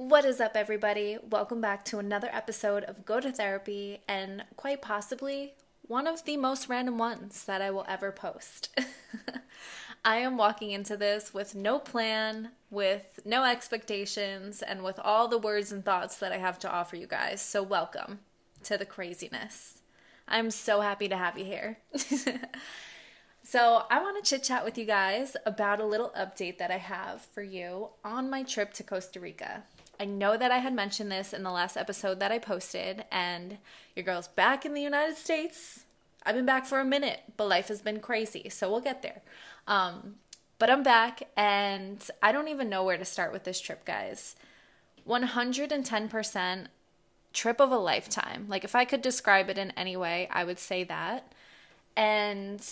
What is up, everybody? Welcome back to another episode of Go to Therapy, and quite possibly one of the most random ones that I will ever post. I am walking into this with no plan, with no expectations, and with all the words and thoughts that I have to offer you guys. So, welcome to the craziness. I'm so happy to have you here. so, I want to chit chat with you guys about a little update that I have for you on my trip to Costa Rica. I know that I had mentioned this in the last episode that I posted, and your girl's back in the United States. I've been back for a minute, but life has been crazy, so we'll get there. Um, but I'm back, and I don't even know where to start with this trip, guys. 110% trip of a lifetime. Like, if I could describe it in any way, I would say that. And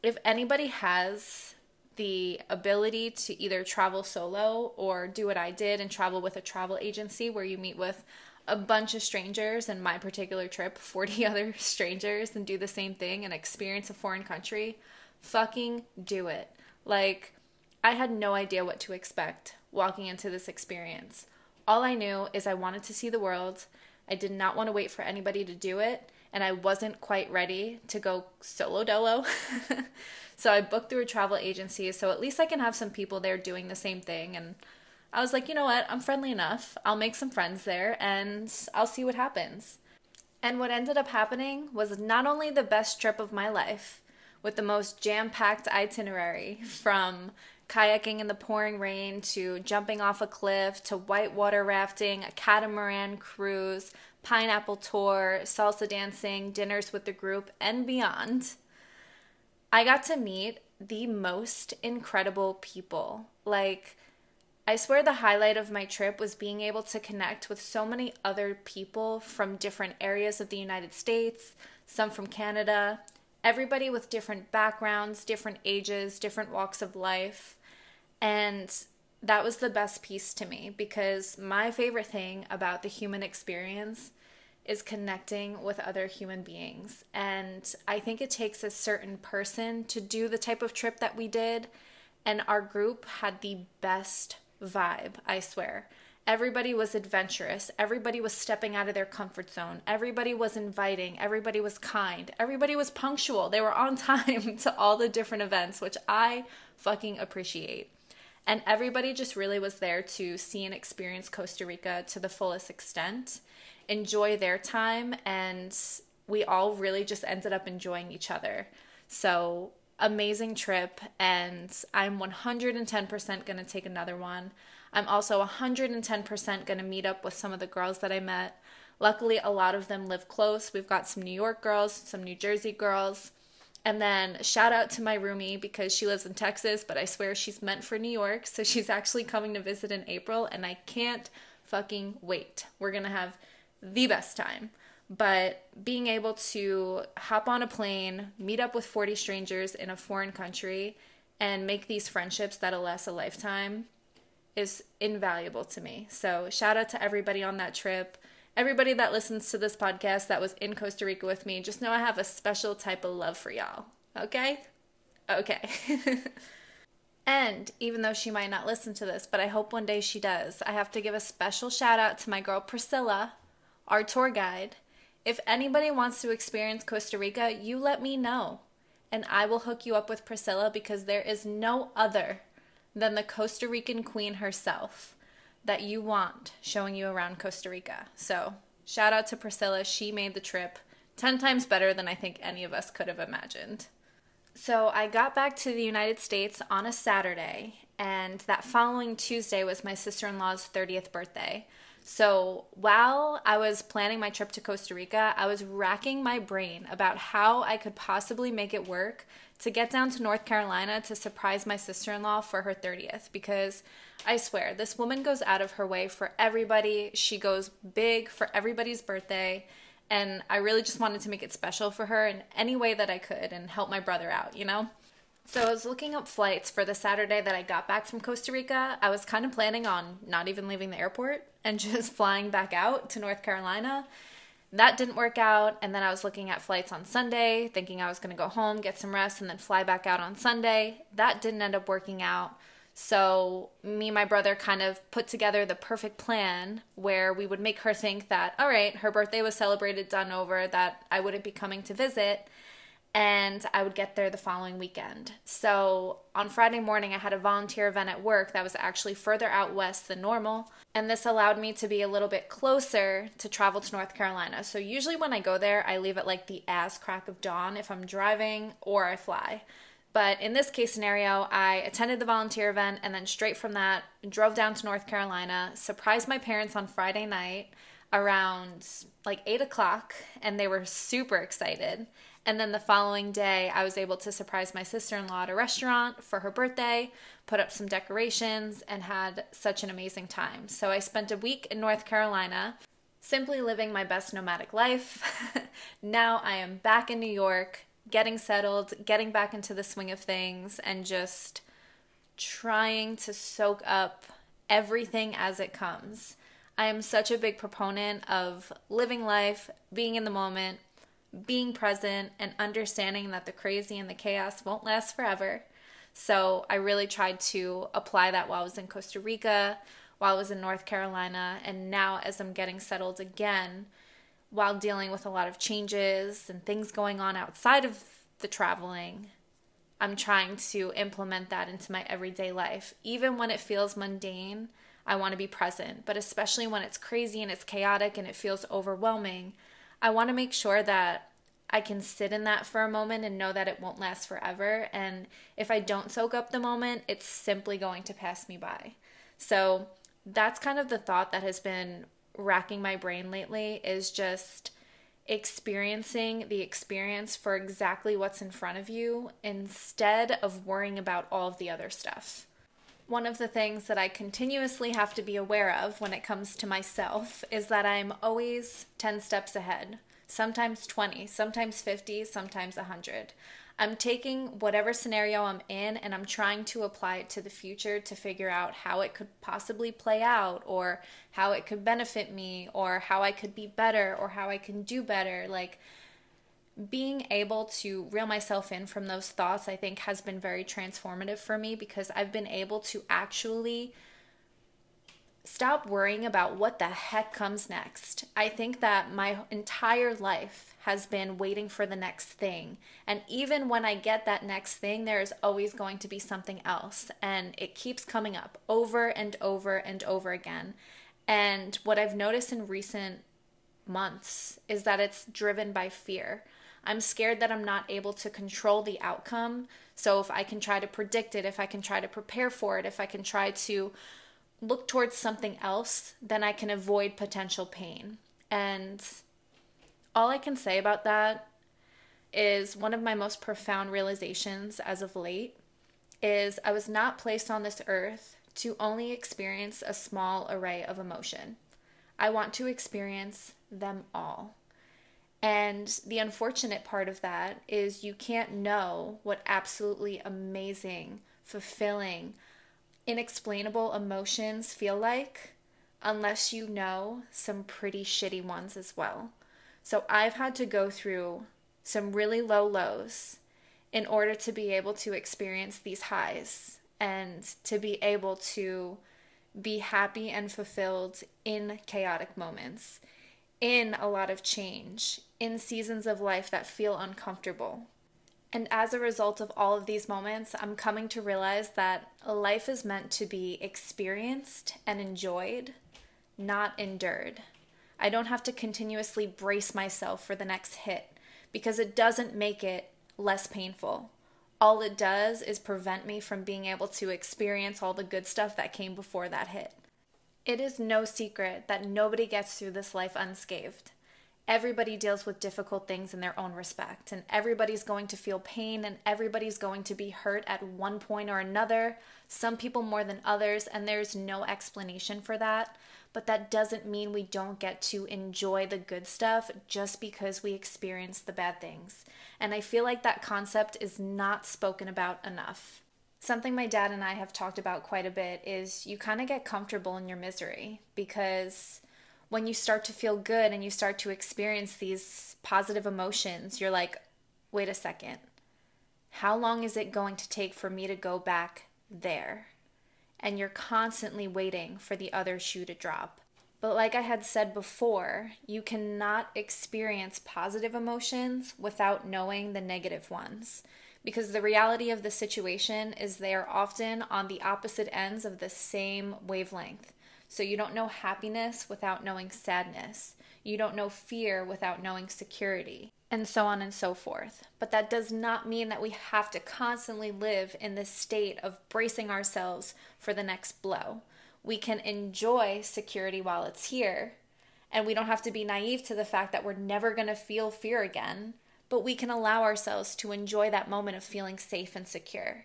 if anybody has the ability to either travel solo or do what I did and travel with a travel agency where you meet with a bunch of strangers and my particular trip 40 other strangers and do the same thing and experience a foreign country. Fucking do it. Like i had no idea what to expect walking into this experience. All i knew is i wanted to see the world. I did not want to wait for anybody to do it and i wasn't quite ready to go solo dolo So I booked through a travel agency, so at least I can have some people there doing the same thing. And I was like, you know what? I'm friendly enough. I'll make some friends there and I'll see what happens. And what ended up happening was not only the best trip of my life, with the most jam packed itinerary from kayaking in the pouring rain to jumping off a cliff to whitewater rafting, a catamaran cruise, pineapple tour, salsa dancing, dinners with the group, and beyond. I got to meet the most incredible people. Like, I swear the highlight of my trip was being able to connect with so many other people from different areas of the United States, some from Canada, everybody with different backgrounds, different ages, different walks of life. And that was the best piece to me because my favorite thing about the human experience is connecting with other human beings. And I think it takes a certain person to do the type of trip that we did. And our group had the best vibe, I swear. Everybody was adventurous. Everybody was stepping out of their comfort zone. Everybody was inviting. Everybody was kind. Everybody was punctual. They were on time to all the different events, which I fucking appreciate. And everybody just really was there to see and experience Costa Rica to the fullest extent enjoy their time and we all really just ended up enjoying each other. So, amazing trip and I'm 110% going to take another one. I'm also 110% going to meet up with some of the girls that I met. Luckily, a lot of them live close. We've got some New York girls, some New Jersey girls. And then shout out to my roomie because she lives in Texas, but I swear she's meant for New York. So she's actually coming to visit in April, and I can't fucking wait. We're gonna have the best time. But being able to hop on a plane, meet up with 40 strangers in a foreign country, and make these friendships that'll last a lifetime is invaluable to me. So, shout out to everybody on that trip. Everybody that listens to this podcast that was in Costa Rica with me, just know I have a special type of love for y'all. Okay? Okay. and even though she might not listen to this, but I hope one day she does, I have to give a special shout out to my girl Priscilla, our tour guide. If anybody wants to experience Costa Rica, you let me know. And I will hook you up with Priscilla because there is no other than the Costa Rican queen herself that you want showing you around Costa Rica. So, shout out to Priscilla. She made the trip 10 times better than I think any of us could have imagined. So, I got back to the United States on a Saturday, and that following Tuesday was my sister in law's 30th birthday. So while I was planning my trip to Costa Rica, I was racking my brain about how I could possibly make it work to get down to North Carolina to surprise my sister in law for her 30th because I swear, this woman goes out of her way for everybody. She goes big for everybody's birthday. And I really just wanted to make it special for her in any way that I could and help my brother out, you know? So I was looking up flights for the Saturday that I got back from Costa Rica. I was kind of planning on not even leaving the airport and just flying back out to North Carolina. That didn't work out. And then I was looking at flights on Sunday, thinking I was going to go home, get some rest, and then fly back out on Sunday. That didn't end up working out. So, me and my brother kind of put together the perfect plan where we would make her think that, all right, her birthday was celebrated, done over, that I wouldn't be coming to visit, and I would get there the following weekend. So, on Friday morning, I had a volunteer event at work that was actually further out west than normal, and this allowed me to be a little bit closer to travel to North Carolina. So, usually when I go there, I leave at like the ass crack of dawn if I'm driving or I fly. But in this case scenario, I attended the volunteer event and then straight from that drove down to North Carolina, surprised my parents on Friday night around like 8 o'clock, and they were super excited. And then the following day, I was able to surprise my sister in law at a restaurant for her birthday, put up some decorations, and had such an amazing time. So I spent a week in North Carolina simply living my best nomadic life. now I am back in New York getting settled, getting back into the swing of things, and just trying to soak up everything as it comes. I am such a big proponent of living life, being in the moment, being present, and understanding that the crazy and the chaos won't last forever. So I really tried to apply that while I was in Costa Rica, while I was in North Carolina, and now as I'm getting settled again, while dealing with a lot of changes and things going on outside of the traveling, I'm trying to implement that into my everyday life. Even when it feels mundane, I want to be present, but especially when it's crazy and it's chaotic and it feels overwhelming, I want to make sure that I can sit in that for a moment and know that it won't last forever. And if I don't soak up the moment, it's simply going to pass me by. So that's kind of the thought that has been racking my brain lately is just experiencing the experience for exactly what's in front of you instead of worrying about all of the other stuff. One of the things that I continuously have to be aware of when it comes to myself is that I'm always 10 steps ahead, sometimes 20, sometimes 50, sometimes 100. I'm taking whatever scenario I'm in and I'm trying to apply it to the future to figure out how it could possibly play out or how it could benefit me or how I could be better or how I can do better. Like being able to reel myself in from those thoughts, I think has been very transformative for me because I've been able to actually stop worrying about what the heck comes next. I think that my entire life has been waiting for the next thing. And even when I get that next thing, there is always going to be something else. And it keeps coming up over and over and over again. And what I've noticed in recent months is that it's driven by fear. I'm scared that I'm not able to control the outcome. So if I can try to predict it, if I can try to prepare for it, if I can try to look towards something else, then I can avoid potential pain. And all I can say about that is one of my most profound realizations as of late is I was not placed on this earth to only experience a small array of emotion. I want to experience them all. And the unfortunate part of that is you can't know what absolutely amazing, fulfilling, inexplainable emotions feel like unless you know some pretty shitty ones as well. So I've had to go through some really low lows in order to be able to experience these highs and to be able to be happy and fulfilled in chaotic moments, in a lot of change, in seasons of life that feel uncomfortable. And as a result of all of these moments, I'm coming to realize that life is meant to be experienced and enjoyed, not endured. I don't have to continuously brace myself for the next hit because it doesn't make it less painful. All it does is prevent me from being able to experience all the good stuff that came before that hit. It is no secret that nobody gets through this life unscathed everybody deals with difficult things in their own respect, and everybody's going to feel pain, and everybody's going to be hurt at one point or another, some people more than others, and there's no explanation for that. But that doesn't mean we don't get to enjoy the good stuff just because we experience the bad things. And I feel like that concept is not spoken about enough. Something my dad and I have talked about quite a bit is you kind of get comfortable in your misery because when you start to feel good and you start to experience these positive emotions, you're like, wait a second. How long is it going to take for me to go back there? and you're constantly waiting for the other shoe to drop. But like I had said before, you cannot experience positive emotions without knowing the negative ones. Because the reality of the situation is they are often on the opposite ends of the same wavelength. So you don't know happiness without knowing sadness. You don't know fear without knowing security, and so on and so forth. But that does not mean that we have to constantly live in this state of bracing ourselves for the next blow. We can enjoy security while it's here, and we don't have to be naive to the fact that we're never going to feel fear again, but we can allow ourselves to enjoy that moment of feeling safe and secure.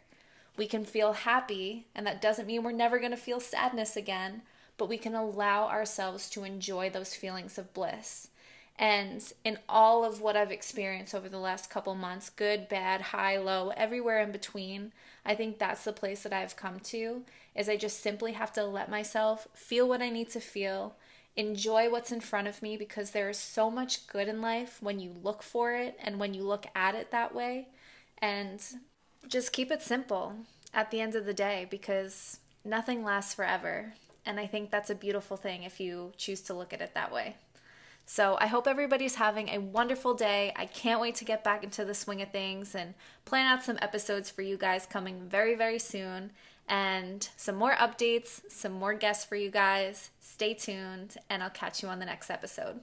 We can feel happy, and that doesn't mean we're never going to feel sadness again, but we can allow ourselves to enjoy those feelings of bliss. And in all of what I've experienced over the last couple months, good, bad, high, low, everywhere in between, I think that's the place that I've come to is I just simply have to let myself feel what I need to feel, enjoy what's in front of me because there is so much good in life when you look for it and when you look at it that way and just keep it simple at the end of the day because nothing lasts forever. And I think that's a beautiful thing if you choose to look at it that way. So I hope everybody's having a wonderful day. I can't wait to get back into the swing of things and plan out some episodes for you guys coming very, very soon. And some more updates, some more guests for you guys. Stay tuned, and I'll catch you on the next episode.